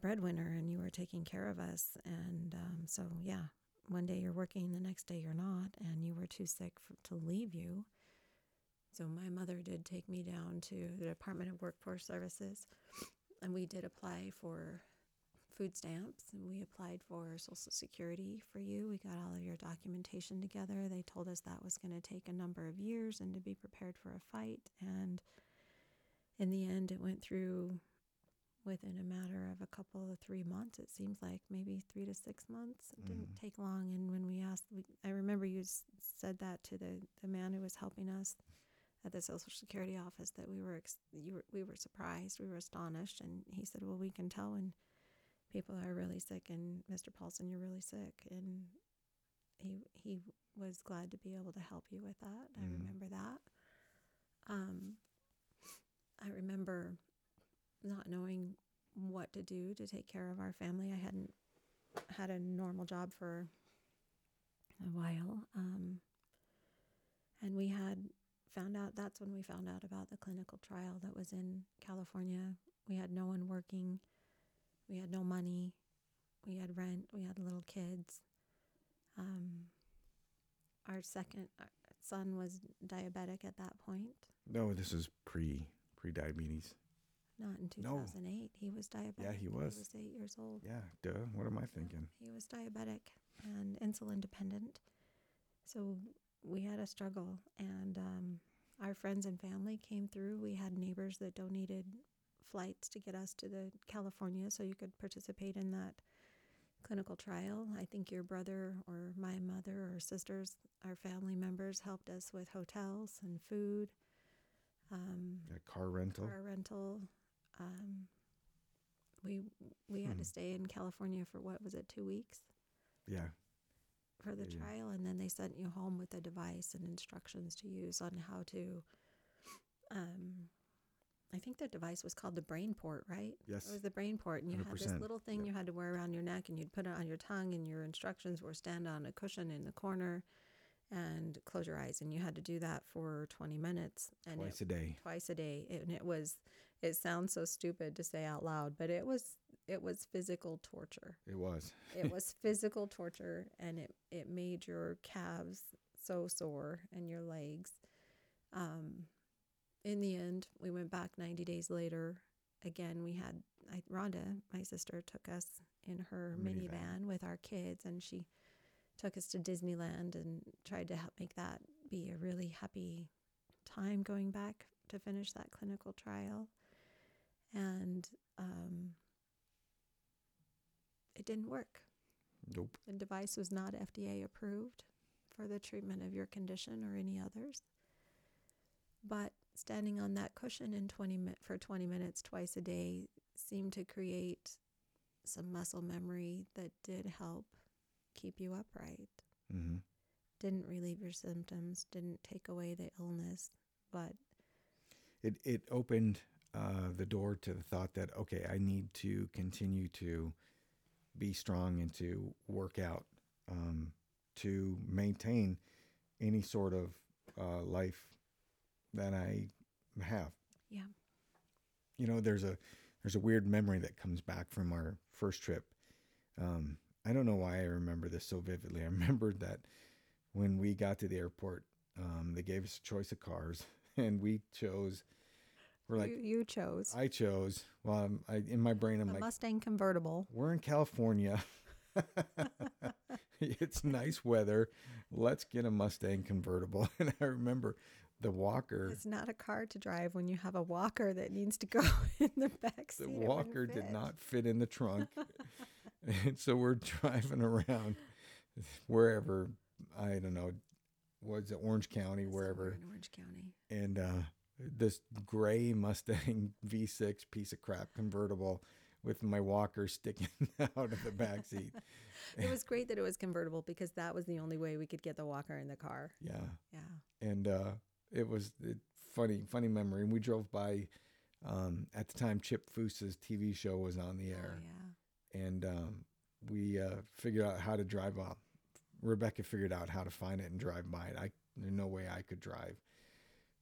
S2: breadwinner and you were taking care of us, and um, so yeah, one day you're working, the next day you're not, and you were too sick for, to leave you. So my mother did take me down to the Department of Workforce Services, and we did apply for food stamps and we applied for Social Security for you. We got all of your documentation together. They told us that was going to take a number of years and to be prepared for a fight. And in the end, it went through within a matter of a couple of three months. It seems like maybe three to six months. It didn't mm. take long. And when we asked, we, I remember you said that to the, the man who was helping us at the Social Security office that we were ex- you were, we were surprised, we were astonished, and he said, "Well, we can tell when people are really sick, and Mr. Paulson, you're really sick," and he he was glad to be able to help you with that. I
S1: Mhm.
S2: remember that. Um, I remember not knowing what to do to take care of our family. I hadn't had a normal job for a while. Um, and we had found out that's when we found out about the clinical trial that was in California. We had no one working, we had no money, we had rent, we had little kids. Um, our second son was diabetic at that point.
S1: No, this is pre pre diabetes.
S2: Not in
S1: No.
S2: 2008. He was diabetic.
S1: Yeah, he was.
S2: He was eight years old.
S1: Yeah, duh. What am I thinking?
S2: He was diabetic and insulin dependent. So we had a struggle, and um, our friends and family came through. We had neighbors that donated flights to get us to the California so you could participate in that clinical trial. I think your brother or my mother or sisters, our family members, helped us with hotels and food, um,
S1: Yeah, car rental.
S2: car rental. Um, we we had
S1: Hmm.
S2: to stay in California for what was it, two weeks
S1: Yeah.
S2: for the
S1: Yeah.
S2: trial, and then they sent you home with a device and instructions to use on how to. Um, I think the device was called the BrainPort, right?
S1: Yes.
S2: It was the BrainPort, and you had this little thing
S1: yep.
S2: you had to wear around your neck, and you'd put it on your tongue, and your instructions were stand on a cushion in the corner, and close your eyes, and you had to do that for twenty minutes, and
S1: Twice
S2: it,
S1: a day.
S2: twice a day, and it was. It sounds so stupid to say out loud, but it was it was physical torture
S1: It was.
S2: it was physical torture and it, it made your calves so sore and your legs um, in the end we went back 90 days later again we had I, rhonda my sister took us in her
S1: Minivan.
S2: minivan with our kids and she took us to disneyland and tried to help make that be a really happy time going back to finish that clinical trial and um, it didn't work
S1: Nope.
S2: the device was not FDA approved for the treatment of your condition or any others. But standing on that cushion in 20 mi- for 20 minutes twice a day seemed to create some muscle memory that did help keep you upright.
S1: hmm
S2: Didn't relieve your symptoms, didn't take away the illness, but
S1: It it opened uh, the door to the thought that okay, I need to continue to be strong and to work out um, to maintain any sort of uh, life that I have.
S2: yeah.
S1: you know there's a there's a weird memory that comes back from our first trip um, i don't know why i remember this so vividly i remembered that when we got to the airport um, they gave us a choice of cars and we chose we're like
S2: you, you chose.
S1: I chose. Well I'm, I, in my brain i'm
S2: a
S1: like
S2: Mustang convertible.
S1: we're in california. It's nice weather. Let's get a mustang convertible. And i remember the walker
S2: It's not a car to drive when you have a walker that needs to go in the back seat.
S1: the walker did not fit in the trunk. And so we're driving around wherever i don't know was it orange county wherever.
S2: in Orange County.
S1: and uh this gray mustang v6 piece of crap convertible with my walker sticking out of the back seat
S2: It was great that it was convertible because that was the only way we could get the walker in the car.
S1: yeah
S2: Yeah.
S1: and uh it was it, funny funny memory and we drove by um at the time chip Foose's tv show was on the air
S2: Oh, yeah.
S1: and um, we uh, figured out how to drive up. Rebecca figured out how to find it and drive by it. I there's no way I could drive,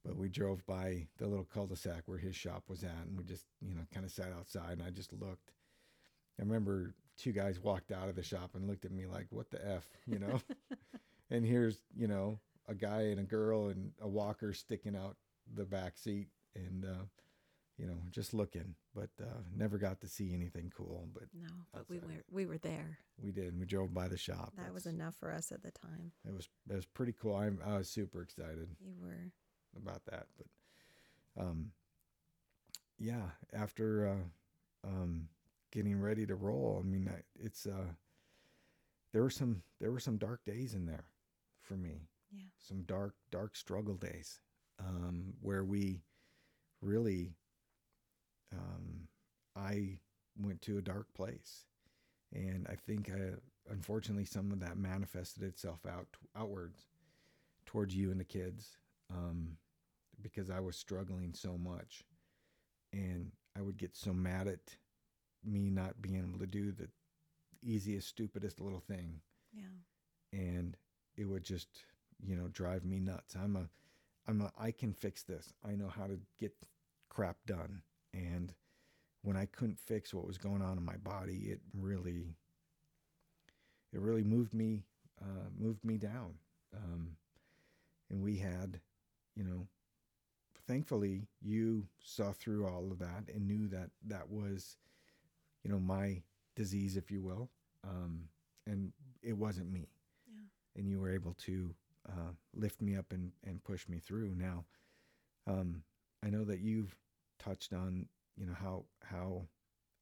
S1: but we drove by the little cul-de-sac where his shop was at, and we just you know kind of sat outside, and I just looked. I remember two guys walked out of the shop and looked at me like, "What the f," you know. and here's you know a guy and a girl and a walker sticking out the back seat, and uh, you know just looking, but uh, never got to see anything cool. But
S2: No, but we were we were there.
S1: we did. We drove by the shop.
S2: That was enough for us at the time.
S1: It was it was pretty cool. I'm, I was super excited
S2: You were.
S1: About that. But um, yeah, after uh, um, getting ready to roll, I mean, I- it's uh, there were some there were some dark days in there for me.
S2: Yeah.
S1: Some dark dark struggle days. um, where we really, um, I went to a dark place. And I think, I, unfortunately, some of that manifested itself out outwards towards you and the kids um, because I was struggling so much. And I would get so mad at me not being able to do the easiest, stupidest little thing.
S2: Yeah.
S1: And it would just, you know, drive me nuts. I'm a, I'm a, I can fix this. I know how to get crap done. And when I couldn't fix what was going on in my body, it really, it really moved me, uh, moved me down. Um, and we had, you know, thankfully you saw through all of that and knew that that was, you know, my disease, if you will. Um, and it wasn't me.
S2: Yeah.
S1: And you were able to uh, lift me up and, and push me through. Now, um, I know that you've touched on, you know, how how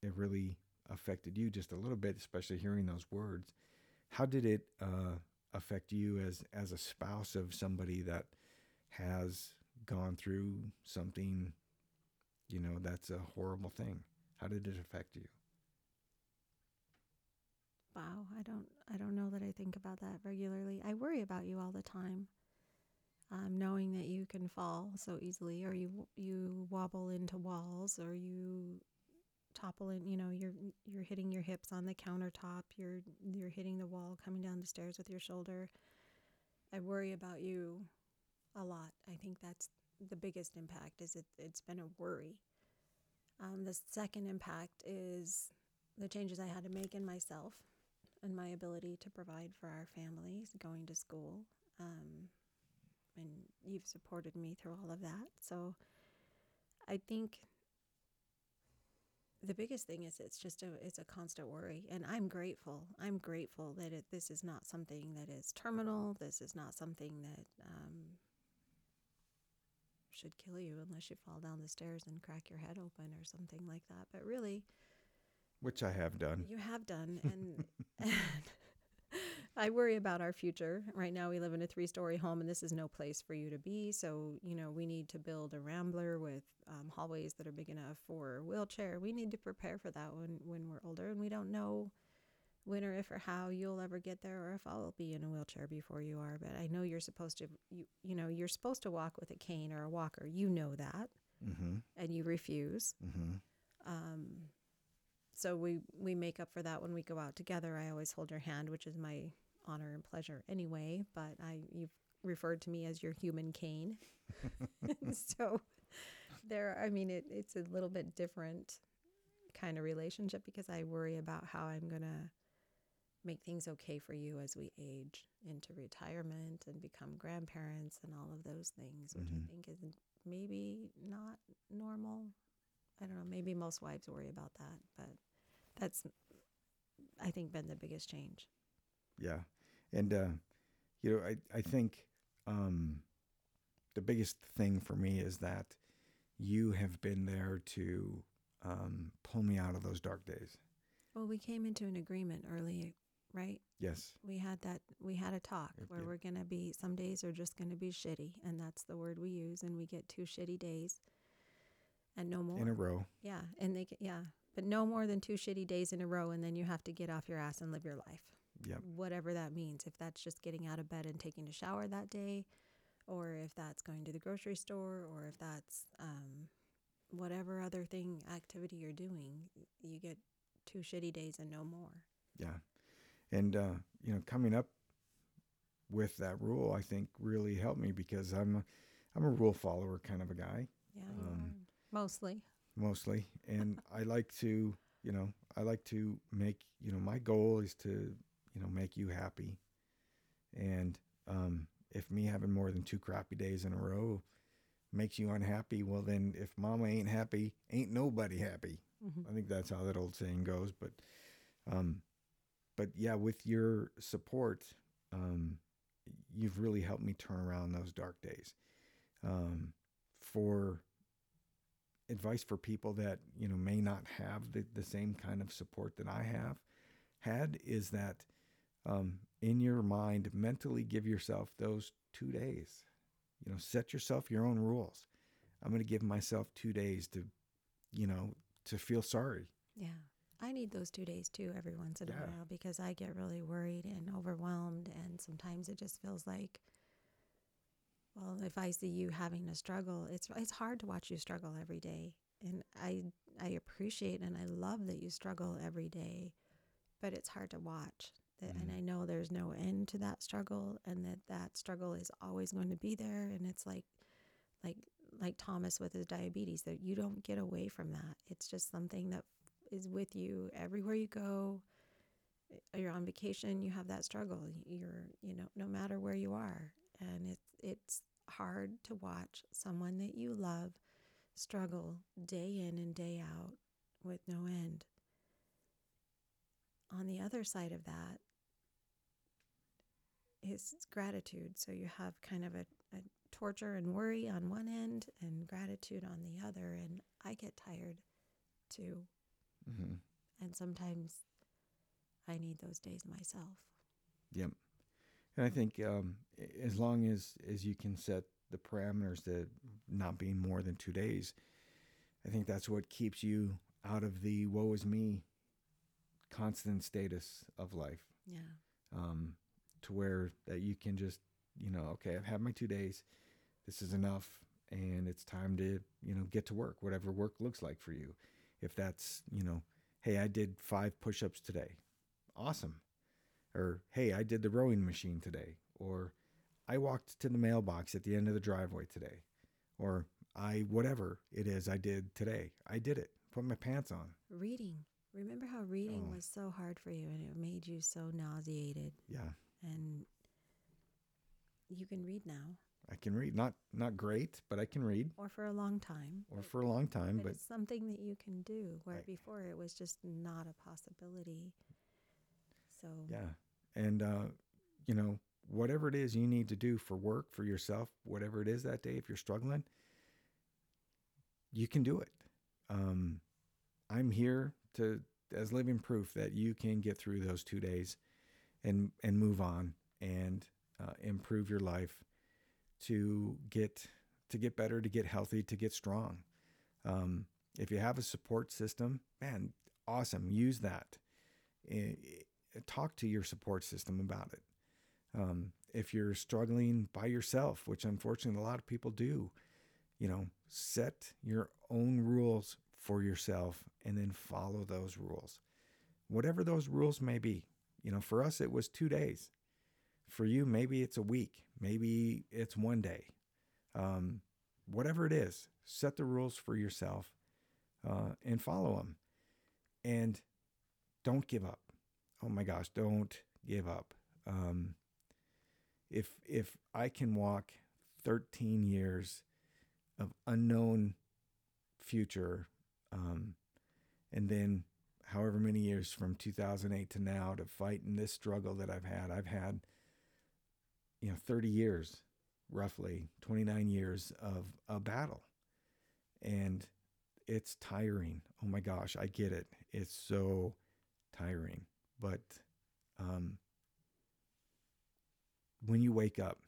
S1: it really affected you just a little bit, especially hearing those words. How did it uh, affect you as as a spouse of somebody that has gone through something, you know, that's a horrible thing? How did it affect you?
S2: Wow, I don't I don't know that I think about that regularly. I worry about you all the time. Um, knowing that you can fall so easily, or you you wobble into walls, or you topple in. You know, you're you're hitting your hips on the countertop. You're you're hitting the wall coming down the stairs with your shoulder. I worry about you a lot. I think that's the biggest impact. Is it? It's been a worry. Um, the second impact is the changes I had to make in myself and my ability to provide for our families going to school. Um, and you've supported me through all of that. So I think the biggest thing is it's just a it's a constant worry and i'm grateful i'm grateful that it, this is not something that is terminal this is not something that um, should kill you unless you fall down the stairs and crack your head open or something like that but really
S1: Which I have done.
S2: you have done, and, and I worry about our future. Right now, we live in a three-story home, and this is no place for you to be. So, you know, we need to build a rambler with um, hallways that are big enough for a wheelchair. We need to prepare for that when when we're older, and we don't know when or if or how you'll ever get there, or if I'll be in a wheelchair before you are. But I know you're supposed to. You you know you're supposed to walk with a cane or a walker. You know that,
S1: Mm-hmm.
S2: and you refuse.
S1: Mm-hmm.
S2: Um, so we we make up for that when we go out together. I always hold your hand, which is my honor and pleasure anyway. But I you've referred to me as your human cane, so there. I mean, it, it's a little bit different kind of relationship because I worry about how I'm gonna make things okay for you as we age into retirement and become grandparents and all of those things, which
S1: Mhm.
S2: I think is maybe not normal. I don't know. Maybe most wives worry about that, but that's, I think, been the biggest change.
S1: Yeah. And, uh, you know, I, I think um, the biggest thing for me is that you have been there to um, pull me out of those dark days.
S2: Well, we came into an agreement early, right?
S1: Yes.
S2: We had that. We had a talk
S1: Yep,
S2: where
S1: yep.
S2: we're gonna be. Some days are just gonna be shitty, and that's the word we use. And we get two shitty days, and no more.
S1: In a row.
S2: Yeah, and they get, yeah, but no more than two shitty days in a row, and then you have to get off your ass and live your life.
S1: Yep.
S2: Whatever that means. If that's just getting out of bed and taking a shower that day, or if that's going to the grocery store, or if that's um, whatever other thing activity you're doing, you get two shitty days and no more.
S1: Yeah. And, uh, you know, coming up with that rule, I think really helped me because I'm a, I'm a rule follower kind of a guy.
S2: Yeah,
S1: Um,
S2: mostly.
S1: mostly and i like to you know i like to make you know my goal is to you know make you happy and um if me having more than two crappy days in a row makes you unhappy well then if mama ain't happy ain't nobody happy
S2: Mhm.
S1: i think that's how that old saying goes but um but yeah with your support um you've really helped me turn around those dark days um for advice for people that you know may not have the, the same kind of support that I have had is that um, in your mind mentally give yourself those two days You know, set yourself your own rules. I'm going to give myself two days to, you know, to feel sorry.
S2: Yeah. I need those two days too every once in
S1: Yeah.
S2: a while because I get really worried and overwhelmed. And sometimes it just feels like, well, if I see you having a struggle, it's it's hard to watch you struggle every day. And I I appreciate and I love that you struggle every day, but it's hard to watch. That, And
S1: Mhm.
S2: I know there's no end to that struggle, and that that struggle is always going to be there. And it's like, like like Thomas with his diabetes, that you don't get away from that. It's just something that is with you everywhere you go. You're on vacation, you have that struggle. You're, you know, no matter where you are, and it's it's hard to watch someone that you love struggle day in and day out with no end. On the other side of that is gratitude. So you have kind of a, a torture and worry on one end and gratitude on the other. And I get tired too.
S1: Hmm
S2: And sometimes I need those days myself.
S1: Yep. And I think um, as long as as you can set the parameters that not being more than two days, I think that's what keeps you out of the woe is me constant status of life.
S2: Yeah.
S1: Um, to where that you can just you know okay I've had my two days, this is enough, and it's time to you know get to work whatever work looks like for you. If that's you know hey I did five push-ups today, awesome or hey, I did the rowing machine today, or I walked to the mailbox at the end of the driveway today, or I whatever it is I did today, I did it. Put my pants on.
S2: Reading. Remember how reading
S1: Oh.
S2: was so hard for you and it made you so nauseated
S1: Yeah,
S2: and you can read now
S1: I can read. Not not great, but I can read,
S2: or for a long time.
S1: or for a long time.
S2: but,
S1: But
S2: it's something that you can do where
S1: Right.
S2: before it was just not a possibility. So
S1: yeah, and uh, you know whatever it is you need to do for work for yourself, whatever it is that day, if you're struggling, you can do it. Um, I'm here to as living proof that you can get through those two days and and move on and uh, improve your life to get to get better, to get healthy, to get strong. Um, if you have a support system, man, awesome. Use that. Talk to your support system about it. Um, if you're struggling by yourself, which unfortunately a lot of people do, you know, set your own rules for yourself and then follow those rules. Whatever those rules may be. You know, for us, it was two days. For you, maybe it's a week, maybe it's one day. Um, whatever it is, set the rules for yourself uh, and follow them. And don't give up. Oh my gosh, don't give up. Um, if if I can walk 13 years of unknown future, um, and then however many years from 2008 to now to fight in this struggle that I've had, I've had you know 30 years, roughly 29 years of a battle, and it's tiring. Oh my gosh, I get it. It's so tiring, but um, when you wake up,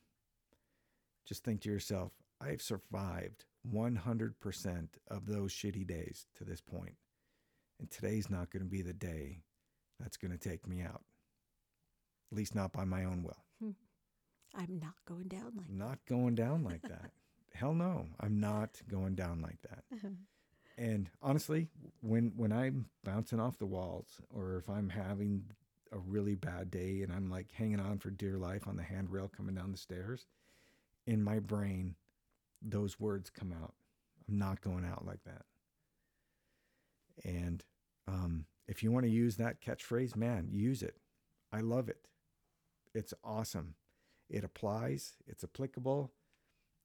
S1: just think to yourself, I've survived 100% of those shitty days to this. And today's not going to be the day that's going to take me out. At least not by my own will.
S2: I'm not going down like
S1: not going down like that. Hell no, I'm not going down like that.
S2: that.
S1: And honestly, when when I'm bouncing off the walls or if I'm having a really bad day and I'm like hanging on for dear life on the handrail coming down the stairs, in my brain those words come out. I'm not going out like that. And um, if you want to use that catchphrase, man, use it. I love it. It's awesome. It applies, it's applicable,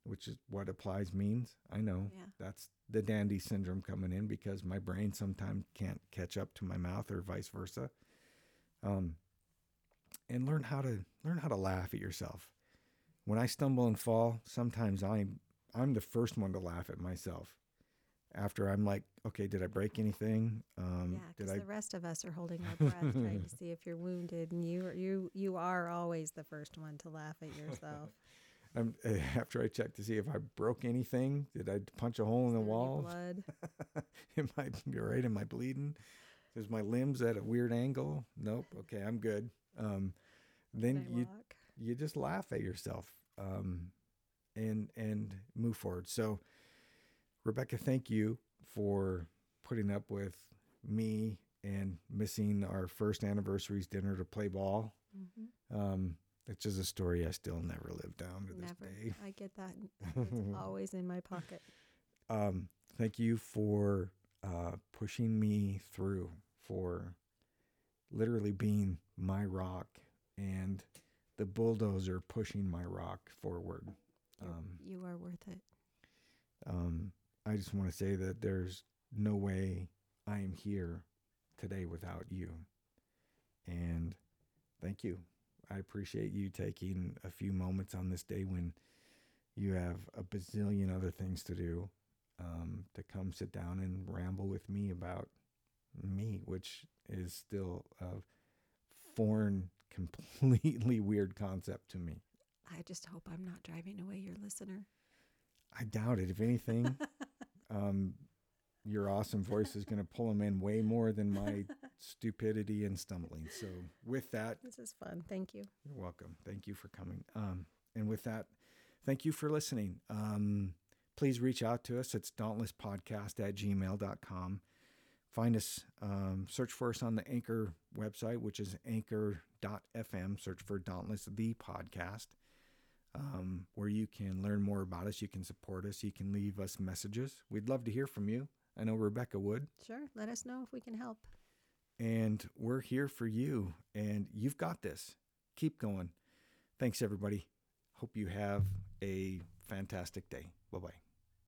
S1: which is what applies means. I know
S2: Yeah.
S1: that's the dandy syndrome coming in because my brain sometimes can't catch up to my mouth or vice versa. Um, and learn how to learn how to laugh at yourself. When I stumble and fall, sometimes I'm I'm the first one to laugh at myself. After I'm like, okay, did I break anything? Um,
S2: yeah, because
S1: I
S2: the rest of us are holding our breath, trying to see if you're wounded, and you are- you you are always the first one to laugh at yourself.
S1: um, after I check to see if I broke anything, did I punch a hole in the
S2: Is there any
S1: wall?
S2: Blood.
S1: am I right? Am I bleeding? Is my limbs at a weird angle? Nope. Okay, I'm good. Um, then you
S2: walk?
S1: you just laugh at yourself um, and and move forward. So, Rebecca, thank you for putting up with me and missing our first anniversary's dinner to play ball.
S2: Mhm.
S1: Um, it's just a story I still never lived down to this
S2: Never.
S1: day.
S2: I get that. It's always in my pocket.
S1: um, thank you for uh, pushing me through, for literally being my rock and the bulldozer pushing my rock forward. Um,
S2: you are worth it.
S1: um, I just want to say that there's no way I am here today without you. And thank you. I appreciate you taking a few moments on this day when you have a bazillion other things to do um, to come sit down and ramble with me about me, which is still a foreign, completely weird concept to me.
S2: I just hope I'm not driving away your listener.
S1: I doubt it. If anything, um, your awesome voice is going to pull them in way more than my stupidity and stumbling. So, with that,
S2: This is fun. Thank you.
S1: you're welcome. Thank you for coming. Um, and with that, thank you for listening. Um, please reach out to us. It's dauntlesspodcast at gmail.com. Find us, um, search for us on the Anchor website, which is anchor.fm. Search for Dauntless, the podcast, um, where you can learn more about us. You can support us. You can leave us messages. We'd love to hear from you. I know Rebecca would.
S2: Sure. Let us know if we can help.
S1: And we're here for you. And you've got this. Keep going. Thanks, everybody. Hope you have a fantastic day. Bye bye.